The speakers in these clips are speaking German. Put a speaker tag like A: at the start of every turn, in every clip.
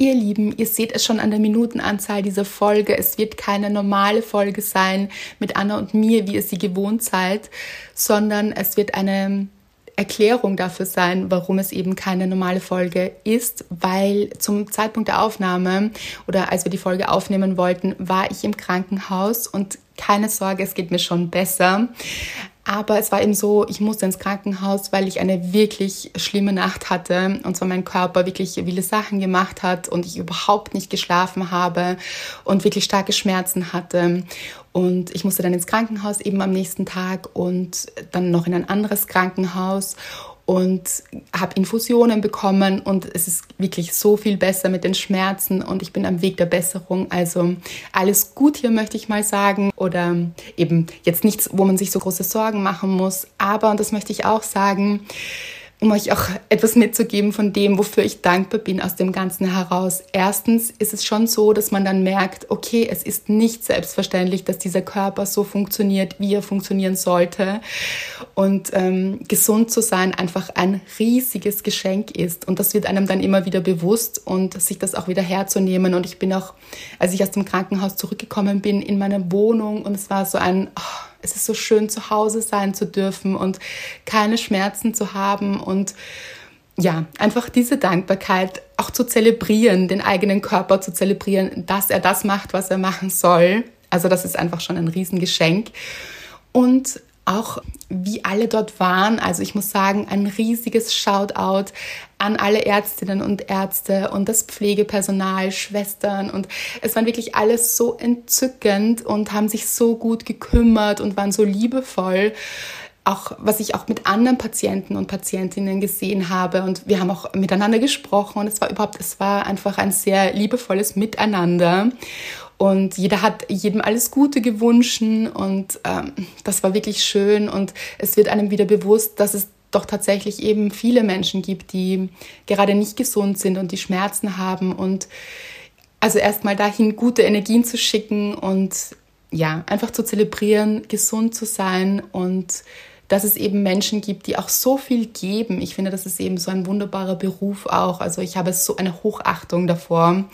A: Ihr Lieben, ihr seht es schon an der Minutenanzahl dieser Folge. Es wird keine normale Folge sein mit Anna und mir, wie ihr sie gewohnt seid, sondern es wird eine Erklärung dafür sein, warum es eben keine normale Folge ist, weil zum Zeitpunkt der Aufnahme oder als wir die Folge aufnehmen wollten, war ich im Krankenhaus und keine Sorge, es geht mir schon besser. Aber es war eben so, ich musste ins Krankenhaus, weil ich eine wirklich schlimme Nacht hatte. Und zwar mein Körper wirklich viele Sachen gemacht hat und ich überhaupt nicht geschlafen habe und wirklich starke Schmerzen hatte. Und ich musste dann ins Krankenhaus eben am nächsten Tag und dann noch in ein anderes Krankenhaus und habe Infusionen bekommen und es ist wirklich so viel besser mit den Schmerzen und ich bin am Weg der Besserung. Also alles gut hier möchte ich mal sagen oder eben jetzt nichts, wo man sich so große Sorgen machen muss. Aber, und das möchte ich auch sagen, um euch auch etwas mitzugeben von dem, wofür ich dankbar bin aus dem Ganzen heraus. Erstens ist es schon so, dass man dann merkt, okay, es ist nicht selbstverständlich, dass dieser Körper so funktioniert, wie er funktionieren sollte. Und ähm, gesund zu sein einfach ein riesiges Geschenk ist. Und das wird einem dann immer wieder bewusst und sich das auch wieder herzunehmen. Und ich bin auch, als ich aus dem Krankenhaus zurückgekommen bin, in meiner Wohnung und es war so ein... Oh, es ist so schön, zu Hause sein zu dürfen und keine Schmerzen zu haben und ja, einfach diese Dankbarkeit auch zu zelebrieren, den eigenen Körper zu zelebrieren, dass er das macht, was er machen soll. Also das ist einfach schon ein Riesengeschenk. Und auch wie alle dort waren. Also ich muss sagen, ein riesiges Shoutout an alle Ärztinnen und Ärzte und das Pflegepersonal, Schwestern und es waren wirklich alles so entzückend und haben sich so gut gekümmert und waren so liebevoll. Auch was ich auch mit anderen Patienten und Patientinnen gesehen habe und wir haben auch miteinander gesprochen und es war überhaupt, es war einfach ein sehr liebevolles Miteinander und jeder hat jedem alles Gute gewünscht und ähm, das war wirklich schön und es wird einem wieder bewusst, dass es doch tatsächlich eben viele Menschen gibt, die gerade nicht gesund sind und die Schmerzen haben und also erstmal dahin gute Energien zu schicken und ja, einfach zu zelebrieren, gesund zu sein und dass es eben Menschen gibt, die auch so viel geben. Ich finde, das ist eben so ein wunderbarer Beruf auch. Also ich habe so eine Hochachtung davor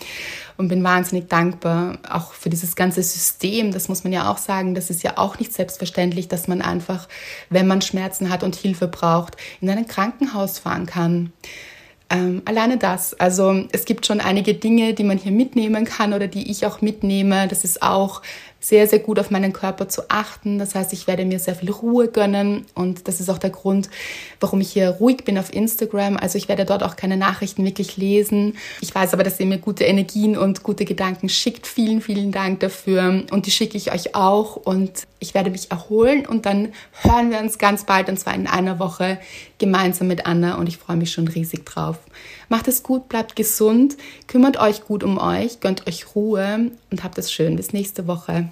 A: und bin wahnsinnig dankbar auch für dieses ganze System. Das muss man ja auch sagen. Das ist ja auch nicht selbstverständlich, dass man einfach, wenn man Schmerzen hat und Hilfe braucht, in ein Krankenhaus fahren kann. Ähm, alleine das. Also es gibt schon einige Dinge, die man hier mitnehmen kann oder die ich auch mitnehme. Das ist auch sehr, sehr gut auf meinen Körper zu achten. Das heißt, ich werde mir sehr viel Ruhe gönnen und das ist auch der Grund, warum ich hier ruhig bin auf Instagram. Also ich werde dort auch keine Nachrichten wirklich lesen. Ich weiß aber, dass ihr mir gute Energien und gute Gedanken schickt. Vielen, vielen Dank dafür und die schicke ich euch auch und ich werde mich erholen und dann hören wir uns ganz bald und zwar in einer Woche gemeinsam mit Anna und ich freue mich schon riesig drauf. Macht es gut, bleibt gesund, kümmert euch gut um euch, gönnt euch Ruhe und habt es schön. Bis nächste Woche.